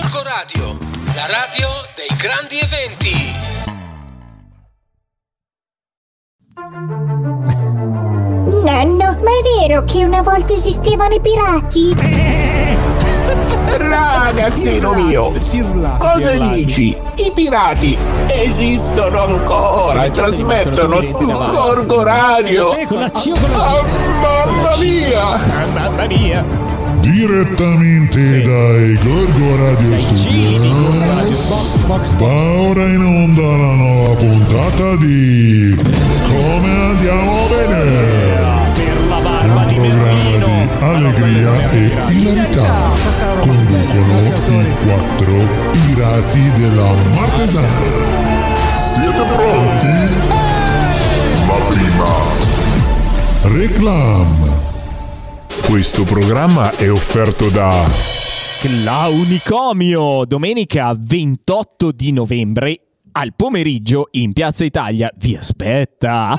Gorgo Radio, la radio dei grandi eventi. Nonno, ma è vero che una volta esistevano i pirati? Ragazzino mio, cosa dici? I pirati esistono ancora e trasmettono su Gorgo Radio. Oh, mamma mia! Mamma mia! Direttamente dai Gorgo Radio Studios va ora in onda la nuova puntata di Come andiamo bene? Un programma di allegria e hilarità conducono i quattro pirati della Martesana. Siete pronti? Ma prima. Reclam Questo programma è offerto da Claunicomio, domenica 28 di novembre al pomeriggio in Piazza Italia vi aspetta.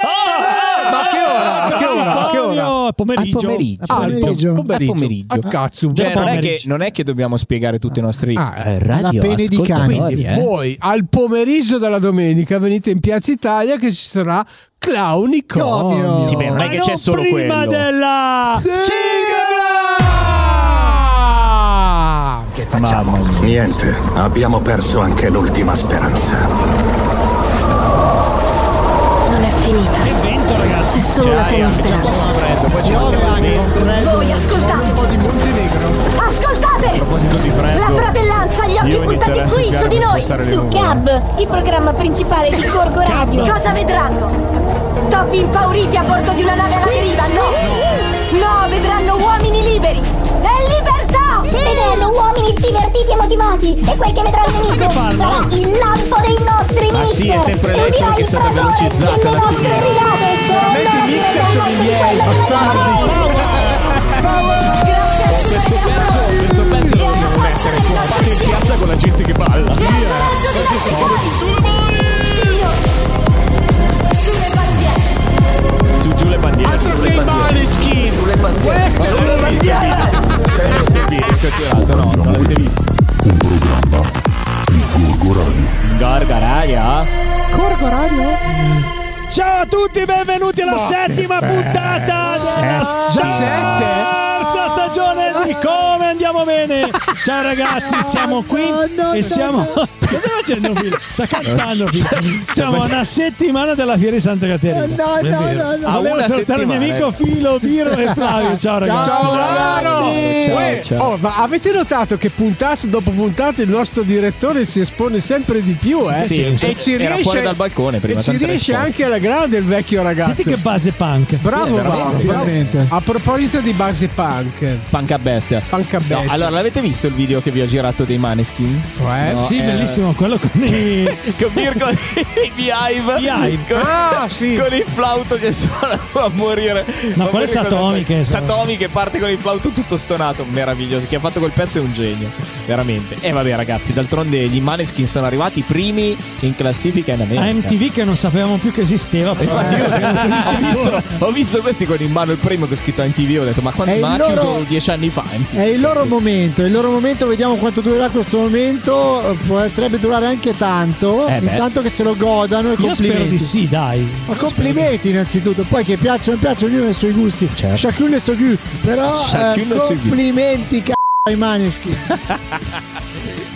Ma che ora? A che ora? A che ora? Pomeriggio. Al pomeriggio. Ah, al pomeriggio. Al pomeriggio. A cazzo. Cioè, non, è pomeriggio. che, non è che dobbiamo spiegare tutti i nostri Ah, eh, radio pene di ascoltatori, cane. Quindi eh. voi al pomeriggio della domenica venite in Piazza Italia che ci sarà Clownicomio. Comio. Sì, beh, non è Ma che c'è solo prima quello. della Sigla! Che facciamo? Niente, abbiamo perso anche l'ultima speranza. Non è finita. C'è solo la tenue speranza. Voi ascoltate! Montenegro. A Ascoltate! proposito di freddo. La fratellanza, gli occhi puntati qui su di noi! Su. Gab, il programma principale di Corgo Radio. Cosa vedranno? Topi impauriti a bordo di una nave alla deriva, no! No, vedranno uomini liberi! E libertà! Vedranno uomini divertiti e motivati! E quel che vedrà il nemico sarà il lampo dei nostri mixer! sì, è sempre lei, solo che è fragore velocizzata un nostre risate sono Metti i mixer nostre sono i miei, quello che bastardi. Grazie a Questo pezzo, questo pezzo lo devo mettere su fate in piazza con la gente che balla. Bandiere! Su giù le bandiere. Altro Su che i Maneskin. Sulle bandiere. Sulle bandiere. Questo è video, catturato, no, non l'avete visto. un programma di Gorgo Radio Gorga raga. Corgo Radio. Ciao a tutti, benvenuti alla settima puntata della terza stagione di Come Andiamo Bene. Ciao ragazzi, siamo qui e siamo... Cosa sta facendo Filo? Sta cantando Filo. Siamo a una settimana della Fiera di Santa Caterina. A Volevo una salutare il mio amico Filo, Biro e Flavio. Ciao ragazzi. Ciao! Ciao, oh, ma avete notato che puntata dopo puntata il nostro direttore si espone sempre di più, eh? Sì, e ci era riesce, fuori dal balcone prima, E ci riesce anche alla grande il vecchio ragazzo. Senti che base punk. Bravo, Eh, veramente, bravo. veramente. A proposito di base punk, Punk a bestia. punk a No, allora l'avete visto il video che vi ho girato dei Maneskin? Cioè? No, Sì, eh, bellissimo, quello con i... Con Mirko i Beehive. Beehive. Con, Ah, sì. con il flauto che suona a morire. No, Ma quello è ricordate? Satomi che- parte con il flauto tutto stonato. Meraviglioso. Chi ha fatto quel pezzo è un genio. Veramente. E vabbè, ragazzi, d'altronde gli Maneskin sono arrivati primi in classifica in America. A MTV che non sapevamo più che esisteva. Però io ho visto, ho visto questi con in mano il primo che ho scritto MTV ho detto ma quando ma loro- chiuso dieci anni fa MTV È il loro momento, il loro momento, vediamo quanto durerà questo momento, potrebbe durare anche tanto, Eh intanto che se lo godano e Io spero complimenti. di sì, dai. Ma complimenti innanzitutto, poi che piacciono, piacciono, ognuno i suoi gusti, Certo. chacun le suoi gusti, però Chacun eh, complimenti c***o ai maneschi.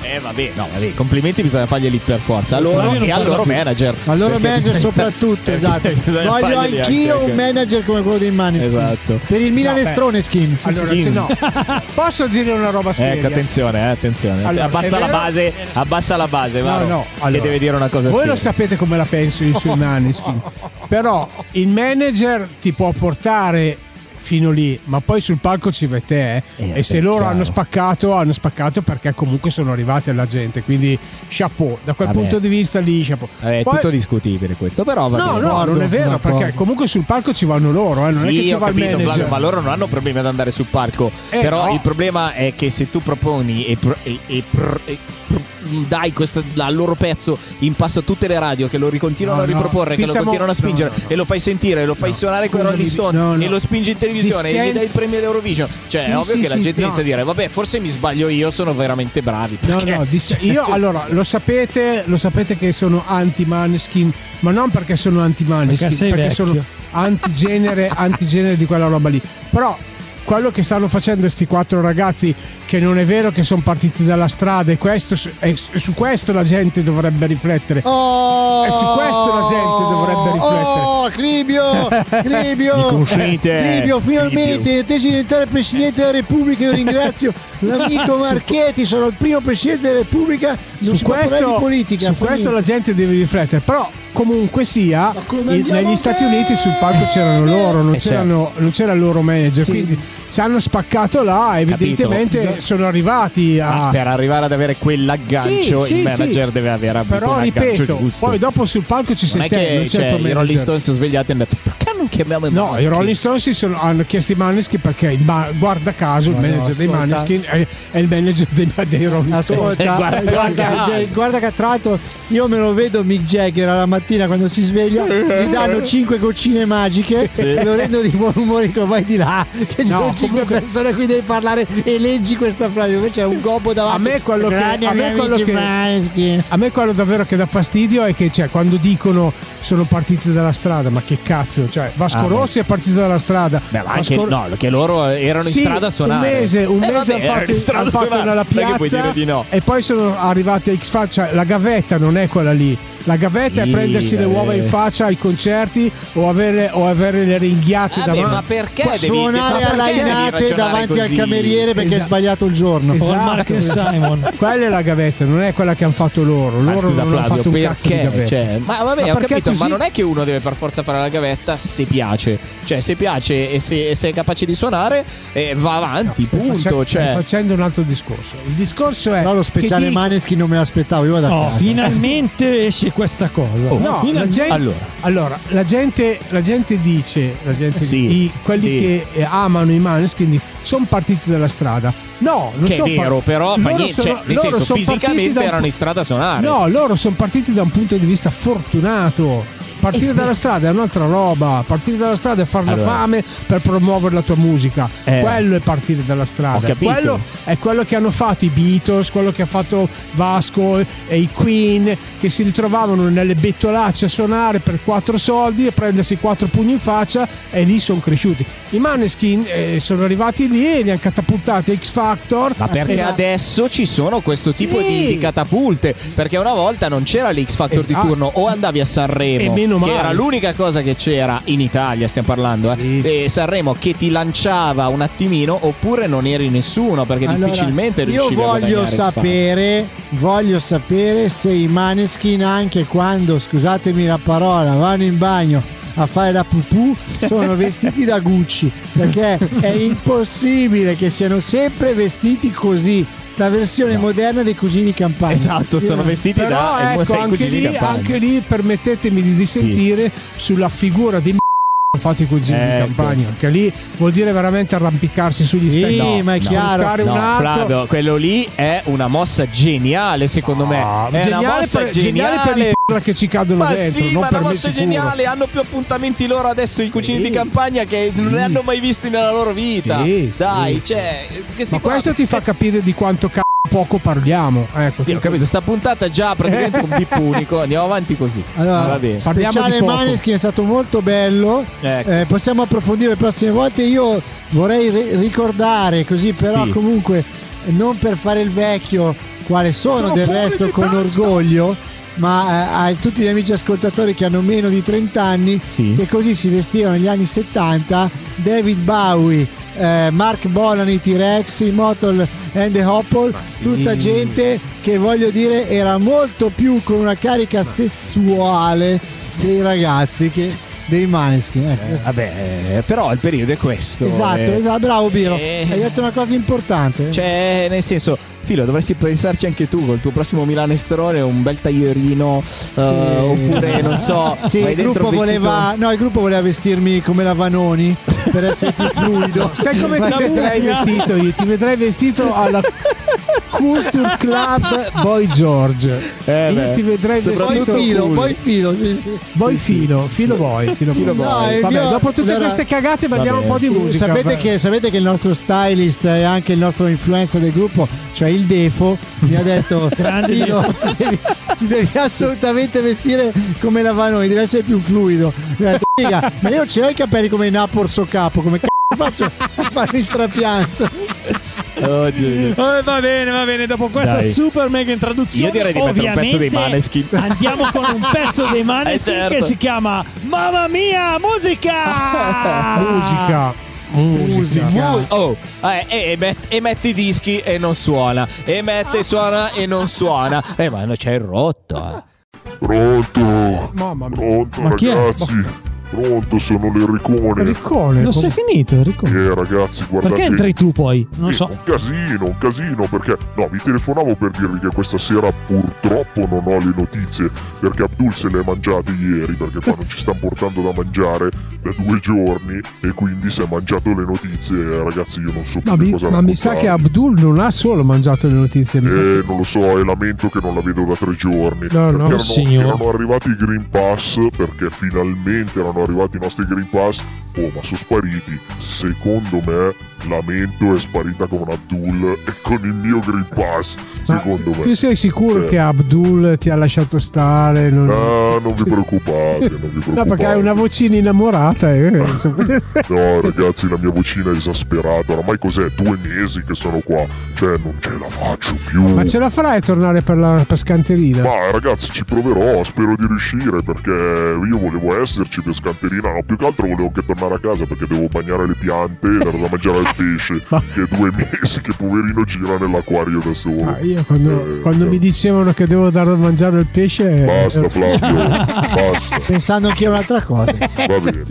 eh vabbè no vabbè complimenti bisogna farglieli per forza a loro Flavio non e al loro manager Al loro manager soprattutto, esatto. Voglio anch'io anche- un manager come quello dei maneschi. Esatto. Per il Milan No. Stroneskin. sì, Allora, se no, posso dire una roba seria? Ecco, attenzione, eh, attenzione. Allora, abbassa la base, abbassa la base, No, Varo, no, che allora, deve dire una cosa Voi seria. lo sapete come la penso io sui Maneskin. Però il manager ti può portare fino lì, ma poi sul palco ci vai te. eh. Eh, e se loro chiaro. hanno spaccato, hanno spaccato perché comunque sono arrivati alla gente. Quindi chapeau, da quel Vabbè. punto di vista lì chapeau. Eh, è Poi- tutto discutibile questo, però va No, bene. no, D'accordo, non è vero, d'accordo. perché comunque sul palco ci vanno loro, eh, non è che Sì, ci va il capito, manager. Flavio, ma loro non hanno problemi ad andare sul palco. Eh, Però no. il problema è che se tu proponi e, pro- e- e pro- e pro- dai questo, al loro pezzo in passo a tutte le radio che lo ricontinuano No, a no, riproporre, qui che lo continuano a spingere no, no, no. e lo fai sentire, lo fai No. suonare con i Rolling Stone no, no. e lo spingi in televisione e gli dai il premio all'Eurovision. Cioè, Sì, è ovvio sì, che la gente no. inizia a dire, vabbè, forse mi sbaglio io, sono veramente bravi. No, perché- no, dis- io allora lo sapete, lo sapete che sono anti-maneskin, ma non perché sono anti-maneskin, Perché perché sono antigenere, antigenere di quella roba lì. Però quello che stanno facendo questi quattro ragazzi, che non è vero che sono partiti dalla strada, e, questo, e su questo la gente dovrebbe riflettere. Oh, E su questo la gente dovrebbe riflettere. Oh, Cribio, Cribio? Cribio, finalmente te sei diventato il Presidente della Repubblica. Io ringrazio l'amico Marchetti, sono il primo Presidente della Repubblica. Non su questo, di politica. su questo la gente deve riflettere. Però, comunque sia, negli Stati bene? Uniti sul palco c'erano loro, non, Eh, c'erano, non c'era il loro manager. Sì. Quindi si hanno spaccato là. Evidentemente Esatto. sono arrivati a. Ah, per arrivare ad avere quell'aggancio, Sì, sì, il manager sì. deve avere avuto Però un aggancio ripeto, giusto. poi dopo sul palco ci non sei è che non c'è cioè, i Rolling manager. Stone si sono svegliati e hanno detto non chiamiamo i No, Maneskin?" i Rolling Stones si sono- hanno chiesto i Maneskin perché il ma- guarda caso il Ma no, manager dei. Maneskin è, è il manager dei, dei Rolling Stones. Ascolta, Guarda, guarda, guarda. guarda che tra l'altro io me lo vedo Mick Jagger alla mattina quando si sveglia, gli danno 5 goccine magiche e lo rendono di buon umore dico vai di là che ci No, sono 5 comunque- persone qui devi parlare e leggi questa frase invece c'è un gobbo davanti A me quello che- a me quello che-. A me quello davvero che dà fastidio è che cioè, quando dicono sono partiti dalla strada, ma che cazzo? Cioè, Vasco Ah. Rossi è partito dalla strada. Beh, ma anche Vasco- no, che loro erano Sì, in strada a suonare. Un mese, un Eh, mese vabbè, hanno fatto, hanno fatto nella piazza di no. e poi sono arrivati a X Faccia. La gavetta non è quella lì. La gavetta Sì, è prendersi le eh. uova in faccia ai concerti o avere, o avere le ringhiate Vabbè, davanti. ma perché devi suonare ma alla perché davanti al così? cameriere perché Esatto. ha sbagliato il giorno Esatto. Mark Simon. Quella è la gavetta, non è quella che hanno fatto loro. Ma Loro scusa non hanno Flavio, fatto un cazzo di perché? gavetta. Cioè, ma vabbè, Ma ho capito, ma così? non è che uno deve per forza fare la gavetta se piace. Cioè, se piace e se, se è capace di suonare, eh, va avanti, Stai punto. face- Cioè, facendo un altro discorso. Il discorso è. no lo speciale che dico- Maneskin non me l'aspettavo io vado a Oh, finalmente esce questa cosa. Oh. No, la gente, Allora. allora. la gente, la gente dice, la gente, Sì, i- quelli sì. che eh, amano i Maneskin sono partiti dalla strada. No, non che è vero, par- però fa niente. sono- Cioè, nel senso, fisicamente erano in strada a suonare. No, loro sono partiti da un punto di vista fortunato. Partire dalla strada è un'altra roba. Partire dalla strada è Allora. la fame per promuovere la tua musica. Eh. Quello è partire dalla strada. Quello è quello che hanno fatto i Beatles, quello che ha fatto Vasco e i Queen, che si ritrovavano nelle bettolacce a suonare per quattro soldi e prendersi quattro pugni in faccia e lì sono cresciuti. I Maneskin eh, sono arrivati lì e li hanno catapultati X Factor. Ma perché E- adesso ci sono questo tipo Sì. di, di catapulte? Perché una volta non c'era l'X Factor di Esatto. turno, o andavi a Sanremo, Meno che male. era l'unica cosa che c'era in Italia, stiamo parlando, eh, Sì. e Sanremo che ti lanciava un attimino, oppure non eri nessuno, perché Allora, difficilmente io riuscivi a voglio guadagnare spazio. sapere voglio sapere se i maneskin anche quando scusatemi la parola vanno in bagno a fare la pupù sono vestiti da Gucci perché è impossibile che siano sempre vestiti così la versione moderna dei cugini di campagna. Esatto, sono vestiti Però da ecco, dai anche cugini lì, anche lì permettetemi di dissentire sulla figura di fatti i cugini di Ecco. campagna che lì vuol dire veramente arrampicarsi sugli Sì, specchi ma è chiaro. Cercare No, un Flavio, quello lì è una mossa geniale, secondo me. È una geniale mossa per, geniale per i p***a che ci cadono Ma dentro sì, non ma per una mossa geniale. Hanno più appuntamenti loro adesso i cugini Sì. di campagna che non Sì. ne hanno mai visti nella loro vita. Sì, Dai, cioè, ma questo ti fa capire di quanto c***o poco parliamo ecco, Sì, ho capito. Sta puntata già praticamente un bip unico. Andiamo avanti così. Allora, Va bene. Parliamo di poco. Maneskin è stato molto bello Ecco. Eh, possiamo approfondire le prossime volte io vorrei ri- ricordare così però Sì. comunque non per fare il vecchio quale sono, Sono del resto con testa. orgoglio ma eh, a tutti gli amici ascoltatori che hanno meno di 30 anni Sì. che così si vestivano negli anni 70 David Bowie eh, Mark Bolany T-Rex Immortal and the Hopple sì. tutta gente che voglio dire era molto più con una carica sessuale dei ragazzi che dei Maneskin ecco, questo- Vabbè, eh, però il periodo è questo. esatto, eh. esatto bravo Biro Eh. hai detto una cosa importante Cioè, nel senso, Filo, dovresti pensarci anche tu col tuo prossimo Milanestrone, un bel taglierino, eh, oppure non so, Sì, il gruppo, vestito- voleva, no, il gruppo voleva vestirmi come la Vanoni per essere più fluido. sai come ti mummia. vestito io ti vedrei vestito alla Culture Club Boy George. Eh, Io beh, ti vedrei vestito filo, cool. poi filo, sì, sì. Boy filo, filo boy, filo, boy. boy. Vabbè, mio- dopo tutte queste cagate mandiamo un po' di musica. Sapete che, sapete che il nostro stylist e anche il nostro influencer del gruppo, cioè il Defo, mi ha detto "Filo, ti devi, devi assolutamente vestire come la va noi, deve essere più fluido. Mi ha detto, "Figa, ma io ce l'ho i capelli come Naporso Capo, come c***o faccio a fare il trapianto? Oh. Eh, va bene, va bene. Dopo questa Dai. super mega introduzione, Io direi di mettere un pezzo dei ovviamente Maneskin. Andiamo con un pezzo dei Maneskin Eh, certo. che si chiama Mamma mia, musica! musica. Musica. Musica. Oh, eh, e, e met- e metti i dischi e non suona. E mette e suona e non suona. Eh, ma non c'è il rotto. eh. Pronto? Mamma mia. Pronto Ma chi è? Pronto, sono l'Enricone. Riccone. Non sei finito, Enrico? Eh ragazzi, guardate. Perché entri tu poi? Non Eh, so. Un casino, un casino, perché no, vi telefonavo per dirvi che questa sera purtroppo non ho le notizie, perché Abdul se le ha mangiate ieri, perché qua non ci stanno portando da mangiare da due giorni e quindi si è mangiato le notizie, eh, ragazzi io non so più Ma, che mi, cosa ma mi sa che. Abdul non ha solo mangiato le notizie. mi sa che- Eh, non lo so, e lamento che non la vedo da tre giorni. No, no, perché erano, signor. erano arrivati i Green Pass, perché finalmente erano arrivati i nostri Green Pass. Oh, ma sono spariti. Secondo me, lamento è sparita con Abdul e con il mio Green Pass. Ma Secondo me. tu sei sicuro Eh. che Abdul ti ha lasciato stare? Non... Ah, non vi preoccupate, non vi preoccupate. No, perché hai una vocina innamorata. eh. No, ragazzi, la mia vocina è esasperata. Oramai cos'è? Due mesi che sono qua. Cioè, non ce la faccio più. Ma ce la farai a tornare per, la, per Scanterina? Ma ragazzi ci proverò, spero di riuscire perché io volevo esserci per scanterina, no più che altro volevo anche tornare a casa perché devo bagnare le piante e dare da mangiare al pesce Ma- che è due mesi che poverino gira nell'acquario da solo. Ah, io quando, Eh, quando eh. mi dicevano che devo dare da mangiare il pesce. eh, Basta Flavio, basta, Pensando anche a un'altra cosa. va bene.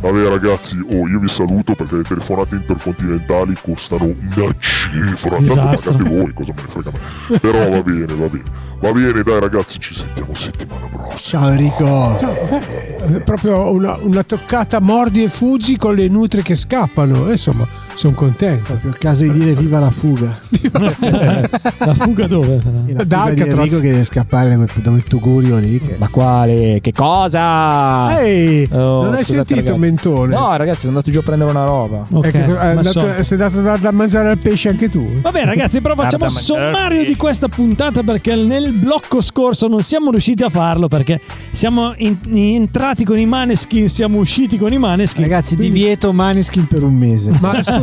Vabbè ragazzi, oh io vi saluto perché le telefonate intercontinentali costano una cifra, tanto pagate voi, cosa me ne frega a me. Però va bene, va bene. Va bene, dai ragazzi, ci sentiamo settimana prossima. Ciao Enrico. eh, proprio una, una toccata mordi e fuggi con le nutrie che scappano. Eh, Insomma, sono contento. Proprio il caso di dire viva la fuga. La fuga dove? La Da fuga di. Enrico che deve scappare da quel, da quel tugurio lì. Che... Ma quale? Che cosa? Ehi, Oh, non hai sentito ragazzi. mentone? No, ragazzi, sono andato giù a prendere una roba. Ok, Ecco, è ma andato- sei dato da, da mangiare al pesce anche tu? Vabbè ragazzi, però facciamo sommario di questa puntata perché nel blocco scorso non siamo riusciti a farlo perché siamo in- entrati con i maneskin, siamo usciti con i maneskin. Ragazzi, Quindi- divieto Maneskin per un mese. Ma scusa,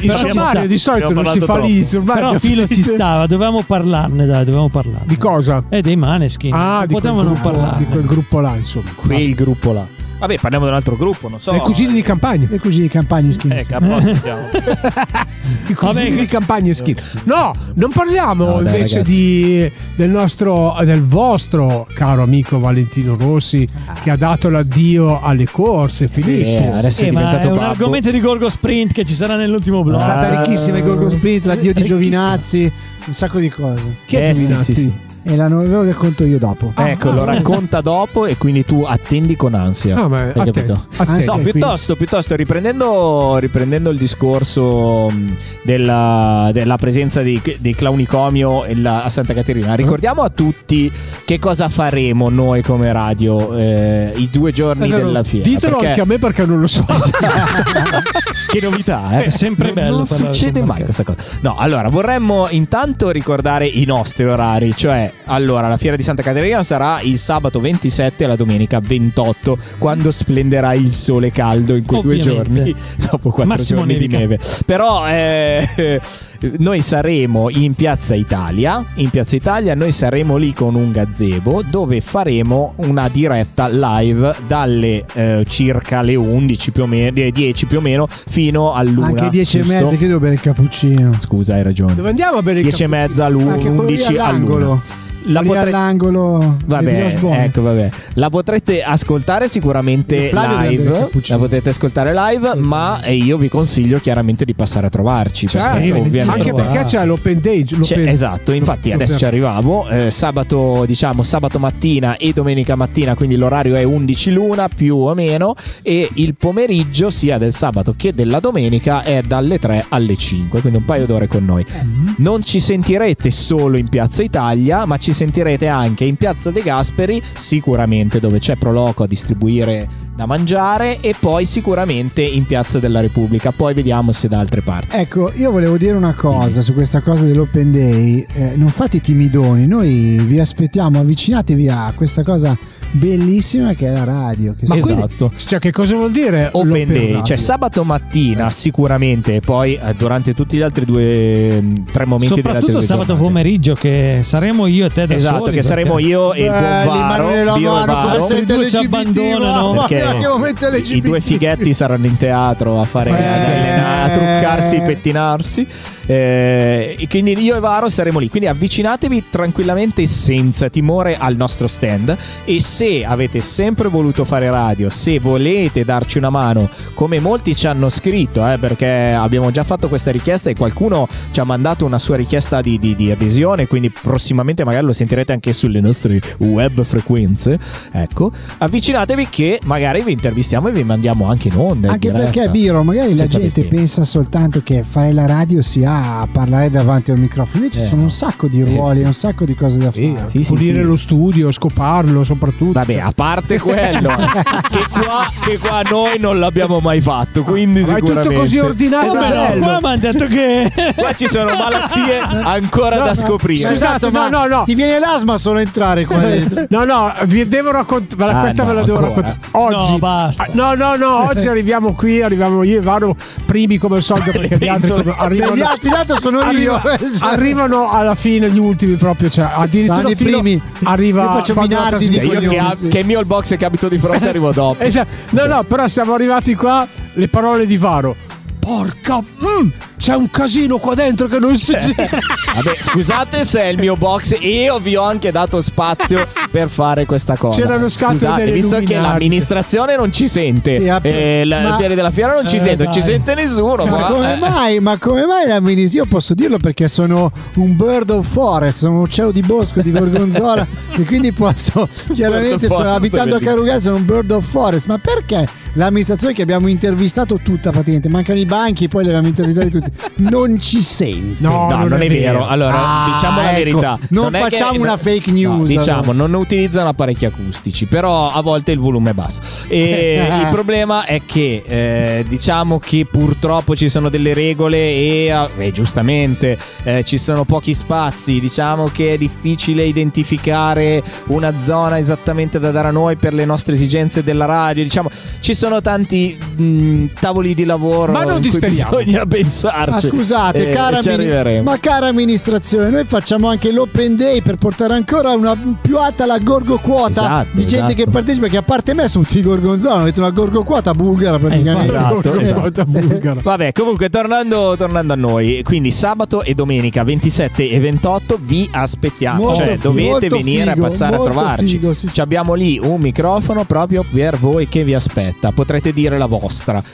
il Però ci sommario sta. di solito non si fa lì. Però Filo ci stava, dovevamo parlarne, dai, dovevamo parlarne. Di cosa? Eh, dei maneskin. Ah, non potevamo non gruppo, parlarne. di quel gruppo là, insomma. Quel gruppo là. Vabbè, parliamo di un altro gruppo, non so. Le cugine di campagna. Le cugine di campagna skin. Eh, a posto siamo. I cugini Vabbè, di campagna e schifo. No, non parliamo No, dai, invece ragazzi. di, del nostro, del vostro caro amico Valentino Rossi che ha dato l'addio alle corse. Finisce. Eh, adesso Eh, è ma diventato è un babbo. argomento di Gorgo Sprint che ci sarà nell'ultimo È blog. stata ricchissima il Gorgo Sprint, l'addio di Ricchissima. Giovinazzi, un sacco di cose. Chi è Eh, sì, Giovinazzi? sì, sì. E la- ve lo racconto io dopo. Ecco, lo racconta dopo e quindi tu attendi con ansia. No, ma Hai attento, capito? attento. No, piuttosto, piuttosto riprendendo, riprendendo il discorso mh, della, della presenza dei, dei clownicomio e la- a Santa Caterina, ricordiamo a tutti che cosa faremo noi come radio eh, i due giorni Eh, no, della fiera. Ditelo perché- anche a me perché non lo so. che novità, eh? È sempre Non- bello Non succede mai questa cosa. No, allora vorremmo intanto ricordare i nostri orari, cioè allora la fiera di Santa Caterina sarà il sabato 27 e la domenica 28, quando splenderà il sole caldo in quei Ovviamente. due giorni dopo quattro Massimo giorni nevica. di neve. Però eh, noi saremo in Piazza Italia, in Piazza Italia noi saremo lì con un gazebo dove faremo una diretta live dalle eh, circa le 11 più o meno, eh, 10 più o meno fino all'una. Anche 10 e giusto? mezza che devo bere il cappuccino. Scusa, hai ragione. Dove andiamo a bere il 10 e cappuccino? mezza Anche quello lì all'11 all'angolo. La lì potrei- all'angolo Vabbè, ecco, vabbè. La potrete ascoltare sicuramente live. La potete ascoltare live, ma eh, io vi consiglio chiaramente di passare a trovarci. perché Certo, ovviamente- anche perché c'è l'open day. C'è- l'open- esatto, infatti l'open- adesso ci arrivavo. eh, sabato, diciamo, sabato mattina e domenica mattina, quindi l'orario è 11 l'una più o meno. E il pomeriggio, sia del sabato che della domenica, è dalle 3 alle 5, quindi un paio d'ore con noi. Non ci sentirete solo in Piazza Italia, ma ci sentirete anche in Piazza De Gasperi, sicuramente dove c'è Proloco a distribuire da mangiare, e poi sicuramente in Piazza della Repubblica. Poi vediamo se da altre parti. Ecco, io volevo dire una cosa su questa cosa dell'Open Day. Eh, non fate timidoni, noi vi aspettiamo, avvicinatevi a questa cosa bellissima che è la radio. Che Ma si- quindi- Esatto. Cioè, che cosa vuol dire Open Day, radio? cioè sabato mattina sicuramente, e poi eh, durante tutti gli altri due, mh, tre momenti delle altre Soprattutto sabato giornate. pomeriggio che saremo io e te da Esatto, soli, che saremo io e il buon Varo, come due ci abbandonano. i, due fighetti saranno in teatro a fare Eh. ad allenare, a truccarsi, pettinarsi. Eh, quindi io e Varo saremo lì. Quindi avvicinatevi tranquillamente senza timore al nostro stand. E se avete sempre voluto fare radio, se volete darci una mano, come molti ci hanno scritto, eh, perché abbiamo già fatto questa richiesta e qualcuno ci ha mandato una sua richiesta di, di, di adesione. Quindi prossimamente magari lo sentirete anche sulle nostre web frequenze. Ecco, avvicinatevi che magari vi intervistiamo e vi mandiamo anche in onda. Anche diretta. perché, Biro, magari la gente pensa soltanto che fare la radio sia a parlare davanti al microfono. Invece Eh, ci sono no. un sacco di ruoli, sì. un sacco di cose da fare. Sì, sì, pulire sì. lo studio, scoparlo soprattutto. Vabbè, a parte quello, che, qua, che qua noi non l'abbiamo mai fatto, quindi Ma è tutto sicuramente. così ordinato Come e no? bello. Qua mi hanno detto che Qua ci sono malattie ancora No, da no, scoprire. Scusate, ma no, no, ti viene l'asma solo entrare qua dentro. No, no, vi devo raccontare. Ah, questa no, ve la devo raccontare. Oggi, No, basta. No, no, no. Oggi arriviamo qui. Arriviamo io e Varo primi come al solito perché gli altri arrivano. Dato sono arriva- io. arrivano alla fine gli ultimi proprio. Cioè, addirittura i primi. Arriva Io faccio Minardi di Cioè, io che, ab- che il mio il box che abito di fronte arrivo dopo. Esatto. No, no, però siamo arrivati qua. Le parole di Varo. Porca. mm, c'è un casino qua dentro che non si gira. Vabbè, scusate se è il mio box io vi ho anche dato spazio per fare questa cosa. C'erano scatole Scusate, delle visto che luminari. l'amministrazione non ci sente, Sì, app- eh, la- ma- il della fiera non ci Eh, sente, non ci sente nessuno. Ma qua, come eh. mai? Ma come mai la ministra? Io posso dirlo perché sono un bird of forest, sono un uccello di bosco di Gorgonzola e quindi posso chiaramente forest, abitando a. Carugazzo sono un bird of forest. Ma perché l'amministrazione che abbiamo intervistato tutta praticamente, mancano i banchi, poi li abbiamo intervistati tutti, non ci sente? No, No, non, è vero. Allora, Ah, diciamo la ecco. verità. Non è facciamo che- una fake No, news, diciamo, allora. non utilizzano apparecchi acustici, però a volte il volume è basso. E il problema è che eh, diciamo che purtroppo ci sono delle regole e, eh, giustamente eh, ci sono pochi spazi. Diciamo che è difficile identificare una zona esattamente da dare a noi per le nostre esigenze della radio. Diciamo, ci sono tanti mh, tavoli di lavoro Ma non in bisogna pensarci. Ma scusate, Eh, cara, mini- ma cara amministrazione, noi facciamo anche l'open day per portare ancora una più alta la gorgo quota Esatto, di gente esatto. che partecipa. Che a parte me sono tutti gorgonzola, avete una gorgo quota bulgara praticamente. esatto, Eh, esatto. Bulgara. Vabbè, comunque tornando, tornando a noi, quindi sabato e domenica 27 e 28 vi aspettiamo, Molto cioè dovete venire figo, a passare a trovarci. figo, sì, sì. Ci abbiamo lì un microfono proprio per voi che vi aspetta. Potrete dire la vostra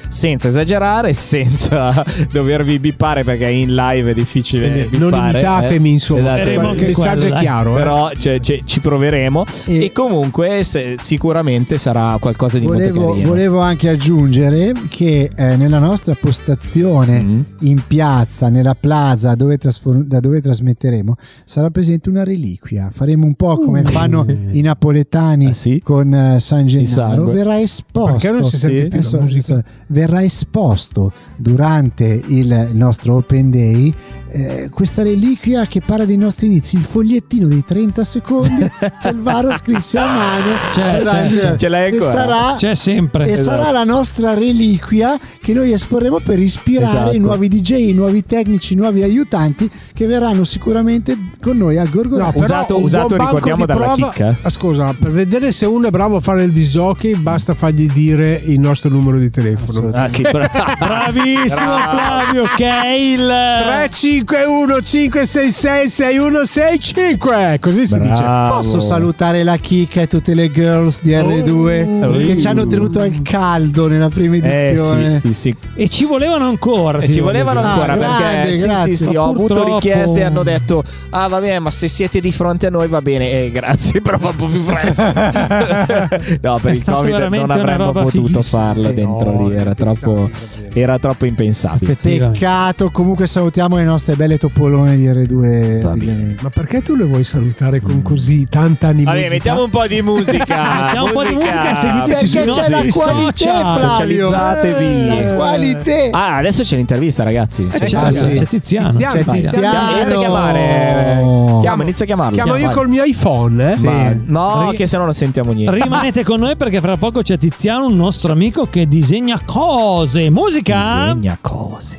senza esagerare, senza dovervi bippare perché in live è difficile Quindi non imitatemi, eh. insomma. Esatto, il messaggio quello, è chiaro. eh. Però cioè, cioè, ci proveremo E- e, comunque se- sicuramente sarà qualcosa di molto Volevo, carino. volevo anche aggiungere che eh, nella nostra postazione Mm. in piazza, nella plaza dove, trasfor- da dove trasmetteremo, sarà presente una reliquia. Faremo un po' come fanno i napoletani. Ah, sì? con eh, San Gennaro. Verrà esposto. Perché non si sente Sì. più Adesso- adesso verrà esposto durante il nostro Open Day eh, questa reliquia che parla dei nostri inizi, il fogliettino dei 30 secondi che il Varo scrisse a mano. C'è, c'è. Ce l'hai e ancora? sarà, C'è sempre. e Esatto. sarà la nostra reliquia che noi esporremo per ispirare Esatto. i nuovi DJ, i nuovi tecnici, i nuovi aiutanti che verranno sicuramente con noi al Gorgo No, Usato- usato, ricordiamo, di dalla prova- chicca. Ah, scusa, per vedere se uno è bravo a fare il disjockey, basta fargli dire il nostro numero di di telefono. Ah, sì, bra- Bravissimo Bravo. Flavio, che è il 351 566 6165 Così si dice. Bravo. Posso salutare la Kika e tutte le girls di R2 Oh. che ci hanno tenuto al caldo nella prima Eh edizione. sì, sì, sì. E ci volevano ancora. E ti ci voglio volevano dire. ancora Ah, perché grande, sì, grazie. sì, sì, Ma ho avuto purtroppo- richieste e hanno detto ah va bene ma se siete di fronte a noi va bene eh, grazie però fa un po' più fresco no per È il stato covid veramente non una avremmo roba potuto fighissima. farlo Eh, dentro no, lì era troppo, era troppo impensabile. Peccato, comunque salutiamo le nostre belle topolone di R2. Va bene. ovviamente. Ma perché tu le vuoi salutare con così tanta animosità? Vabbè, mettiamo un po' di musica. Mettiamo un po' di musica e seguiteci sui c'è nostri la qualità, social. Flavio. Socializzatevi. La qualità. Ah, adesso c'è l'intervista, ragazzi. Eh, C'è, c'è- C'è, sì. c'è Tiziano. Tiziano. C'è Tiziano. Inizia a chiamare. Chiama, inizia a chiamarlo. Chiamo io col mio iPhone, eh? Ma- Sì. no, Ri- che se no non sentiamo niente. Rimanete con noi perché fra poco c'è Tiziano, un nostro amico che disegna cose. Musica. Disegna cose.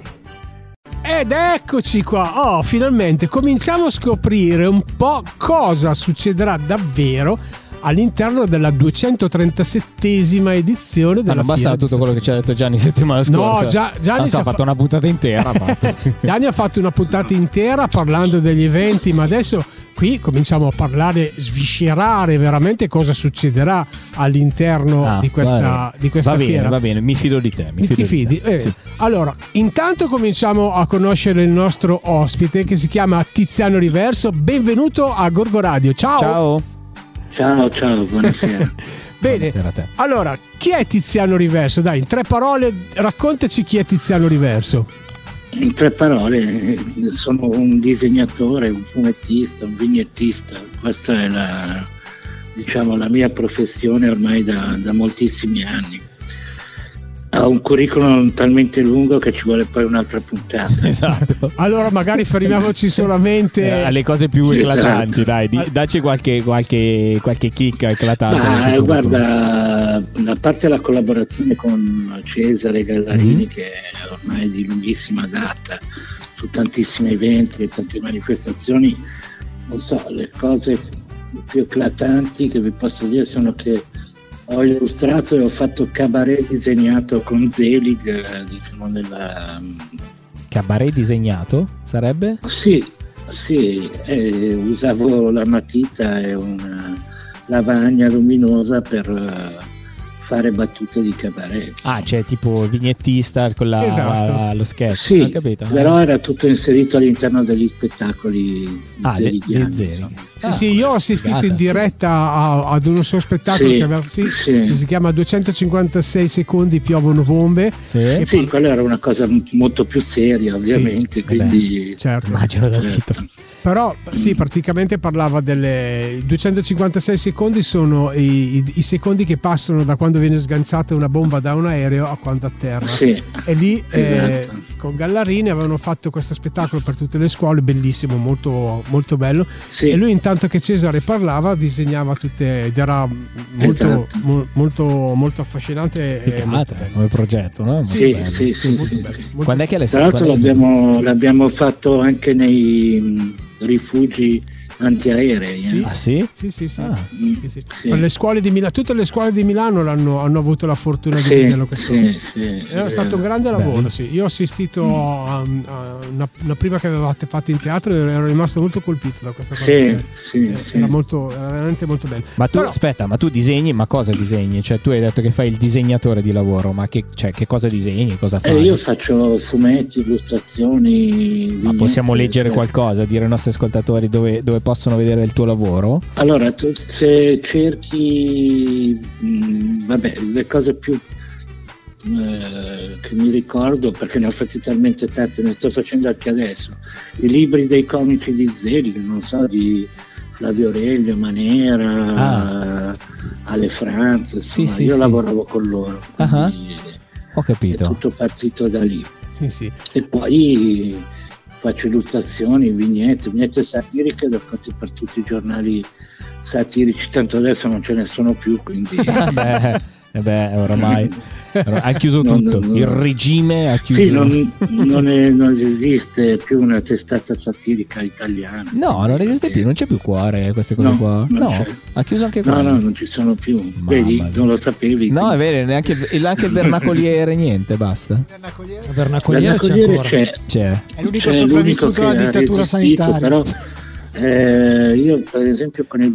Ed eccoci qua. Oh, finalmente cominciamo a scoprire un po' cosa succederà davvero all'interno della 237esima edizione della basta Fiat. tutto quello che ci ha detto Gianni settimana scorsa. No, già- Gianni ci ha fatto fa- una puntata intera. Gianni ha fatto una puntata intera parlando degli eventi, ma adesso qui cominciamo a parlare, sviscerare veramente cosa succederà all'interno Ah, di questa, va di questa va bene, fiera. va bene, mi fido di te. Mi Mi fido ti di fidi? te. Eh, Sì. Allora, intanto cominciamo a conoscere il nostro ospite che si chiama Tiziano Riverso. Benvenuto a Gorgo Radio. Ciao. Ciao. Ciao, ciao, buonasera. Bene. Buonasera a te. Allora, chi è Tiziano Riverso? Dai, in tre parole, raccontaci chi è Tiziano Riverso. In tre parole, sono un disegnatore, un fumettista, un vignettista. Questa è la, diciamo, la mia professione ormai da, da moltissimi anni. Ho un curriculum talmente lungo che ci vuole poi un'altra puntata. Esatto. Allora, magari fermiamoci solamente. Eh, alle cose più Sì, eclatanti, esatto. dai, di- dacci qualche, qualche, qualche chicca eclatante. Eh, guarda, a parte la collaborazione con Cesare Gallarini, Mhm. che è ormai di lunghissima data, su tantissimi eventi e tante manifestazioni, non so, le cose più eclatanti che vi posso dire sono che ho illustrato e ho fatto cabaret disegnato con Zelig, eh, diciamo nella... Cabaret disegnato sarebbe? Sì, sì, eh, usavo la matita e una lavagna luminosa per eh, fare battute di cabaret. Ah, c'è tipo il vignettista con la, Esatto. lo sketch. Sì, però era tutto inserito all'interno degli spettacoli Ah, de- zelighiani, dei zeri. insomma. Sì, Ah, sì, io ho assistito figata. in diretta a- ad uno suo spettacolo Sì, che, aveva- sì, sì. che si chiama 256 secondi piovono bombe. Sì. Sì, quella era una cosa molto più seria, ovviamente, eh quindi... Certo. Immagino dal certo. titolo. Però sì, praticamente parlava delle 256 secondi sono i, i- i secondi che passano da quando viene sganciata una bomba da un aereo a quando atterra. Sì, E lì eh, Esatto. con Gallarini avevano fatto questo spettacolo per tutte le scuole, bellissimo, molto, molto bello. sì. E lui intanto che Cesare parlava disegnava tutte ed era molto, Esatto. mo- molto, molto affascinante. molto Figata bello. come progetto, no? Molto Sì, bello. sì, sì, Molto sì, bello, sì. molto Quando è che è Tra l'altro quando l'abbiamo, l'abbiamo fatto anche nei mh, rifugi antiaerei. Sì. eh. Ah sì? Sì, sì, sì. Ah. Mm, Sì, sì. sì. Per le scuole di Milano, tutte le scuole di Milano l'hanno, hanno avuto la fortuna di Sì, vederlo questo. sì, sì, Era è stato un grande lavoro, sì. Io ho assistito a, a una, una prima che avevate fatto in teatro e ero rimasto molto colpito da questa cosa. Sì, Eh, sì, sì. Era, molto, era veramente molto bello. Ma tu, Però- aspetta, ma tu disegni, ma cosa disegni? Cioè, tu hai detto che fai il disegnatore di lavoro, ma che, cioè, che cosa disegni? Cosa Eh, fai? io faccio fumetti, illustrazioni. Ma possiamo leggere eh. qualcosa, dire ai nostri ascoltatori dove, dove possono vedere il tuo lavoro? Allora, tu, se cerchi, mh, vabbè, le cose più eh, che mi ricordo, perché ne ho fatti talmente tanti, ne sto facendo anche adesso, i libri dei comici di Zeri, non so, di Flavio Aurelio, Manera, Ale Franz, insomma, Ah. sì, io sì. lavoravo con loro, Ah. quindi Ho è capito. tutto partito da lì. Sì, sì. E poi faccio illustrazioni, vignette, vignette satiriche le ho fatte per tutti i giornali satirici, tanto adesso non ce ne sono più, quindi Vabbè, eh beh, oramai. Ha chiuso Non- tutto. non- Il regime ha chiuso. Sì, non, non è- non esiste più una testata satirica italiana. No, non esiste più, non c'è più cuore queste cose No, qua. non No, c'è. ha chiuso anche No, quello. no, non ci sono più. Vedi, non lo sapevi. No, è vero, neanche, il- anche il vernacoliere, niente, basta. Il vernacoliere c'è Vernacoliere ancora. c'è. C'è. È l'unico C'è sopravvissuto alla dittatura sanitaria. Però eh, io, per esempio, con il,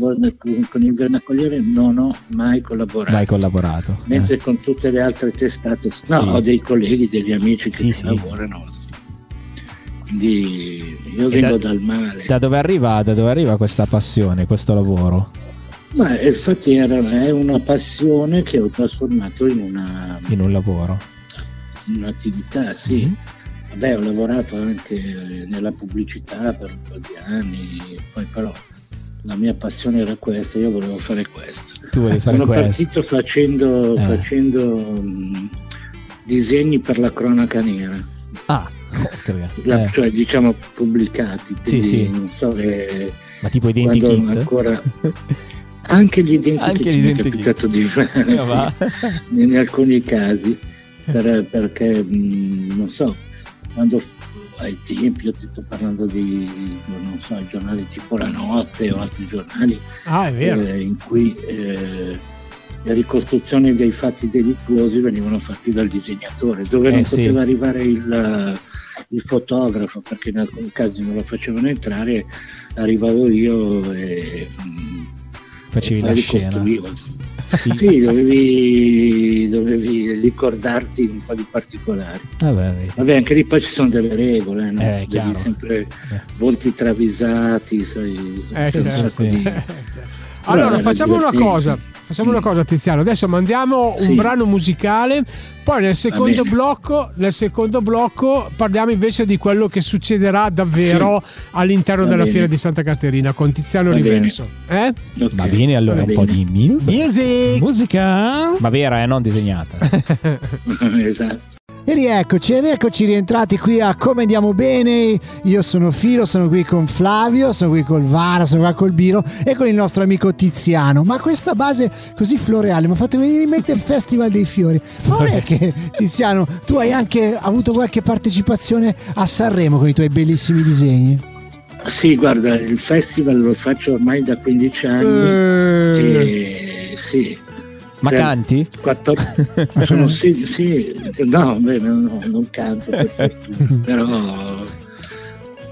con il vernacoliere non ho mai collaborato. Mai collaborato. Mentre con tutte le altre testate, no, Sì. ho dei colleghi, degli amici che Sì, sì. lavorano. Quindi io E vengo da- dal male. Da dove, arriva, da dove arriva questa passione, questo lavoro? Ma infatti era, è una passione che ho trasformato in una, In un lavoro. in un'attività, sì. Mm-hmm. Vabbè, ho lavorato anche nella pubblicità per un po' di anni, poi però la mia passione era questa, io volevo fare questo. Tu volevi fare Sono questo. partito facendo, Eh. facendo mh, disegni per la cronaca nera. Ah, ostrica. La- Eh, cioè diciamo pubblicati Sì, sì. non so eh, Ma tipo identikit? ancora anche gli identikit mi è capitato di fare Eh, sì, in alcuni casi per- perché mh, non so quando ai tempi io ti sto parlando di non so giornali tipo La Notte o altri giornali Ah, eh, in cui eh, le ricostruzioni dei fatti delittuosi venivano fatti dal disegnatore, dove Eh, non sì. poteva arrivare il, il fotografo, perché in alcuni casi non lo facevano entrare, arrivavo io e mm, Facevi e la poi scena. Sì, dovevi, dovevi ricordarti un po' di particolari. Vabbè, vedi. Vabbè, anche lì poi ci sono delle regole, no? Eh, sempre volti travisati, sai, Eh, certo, sacco sì. di- Allora, facciamo una cosa. Facciamo una cosa, Tiziano. Adesso mandiamo un Sì. brano musicale. Poi nel secondo blocco, nel secondo blocco parliamo invece di quello che succederà davvero all'interno Va della bene. fiera di Santa Caterina con Tiziano Va bene. Riverso. Eh? Ok, Va bene, allora va un po' bene. di music. Music! Musica? Ma vera, eh, non disegnata. esatto. E rieccoci, e rieccoci rientrati qui a Come Andiamo Bene. Io sono Filo, sono qui con Flavio, sono qui col Vara, sono qua col Biro e con il nostro amico Tiziano. Ma questa base così floreale mi ha fatto venire in mente il Festival dei Fiori. Ma non è che, Tiziano, tu hai anche avuto qualche partecipazione a Sanremo con i tuoi bellissimi disegni? Sì, guarda, il festival lo faccio ormai da 15 anni Eh. e sì. Ma Per canti? 14 sono sì, sì, no, beh, no, no, non canto per fortuna, però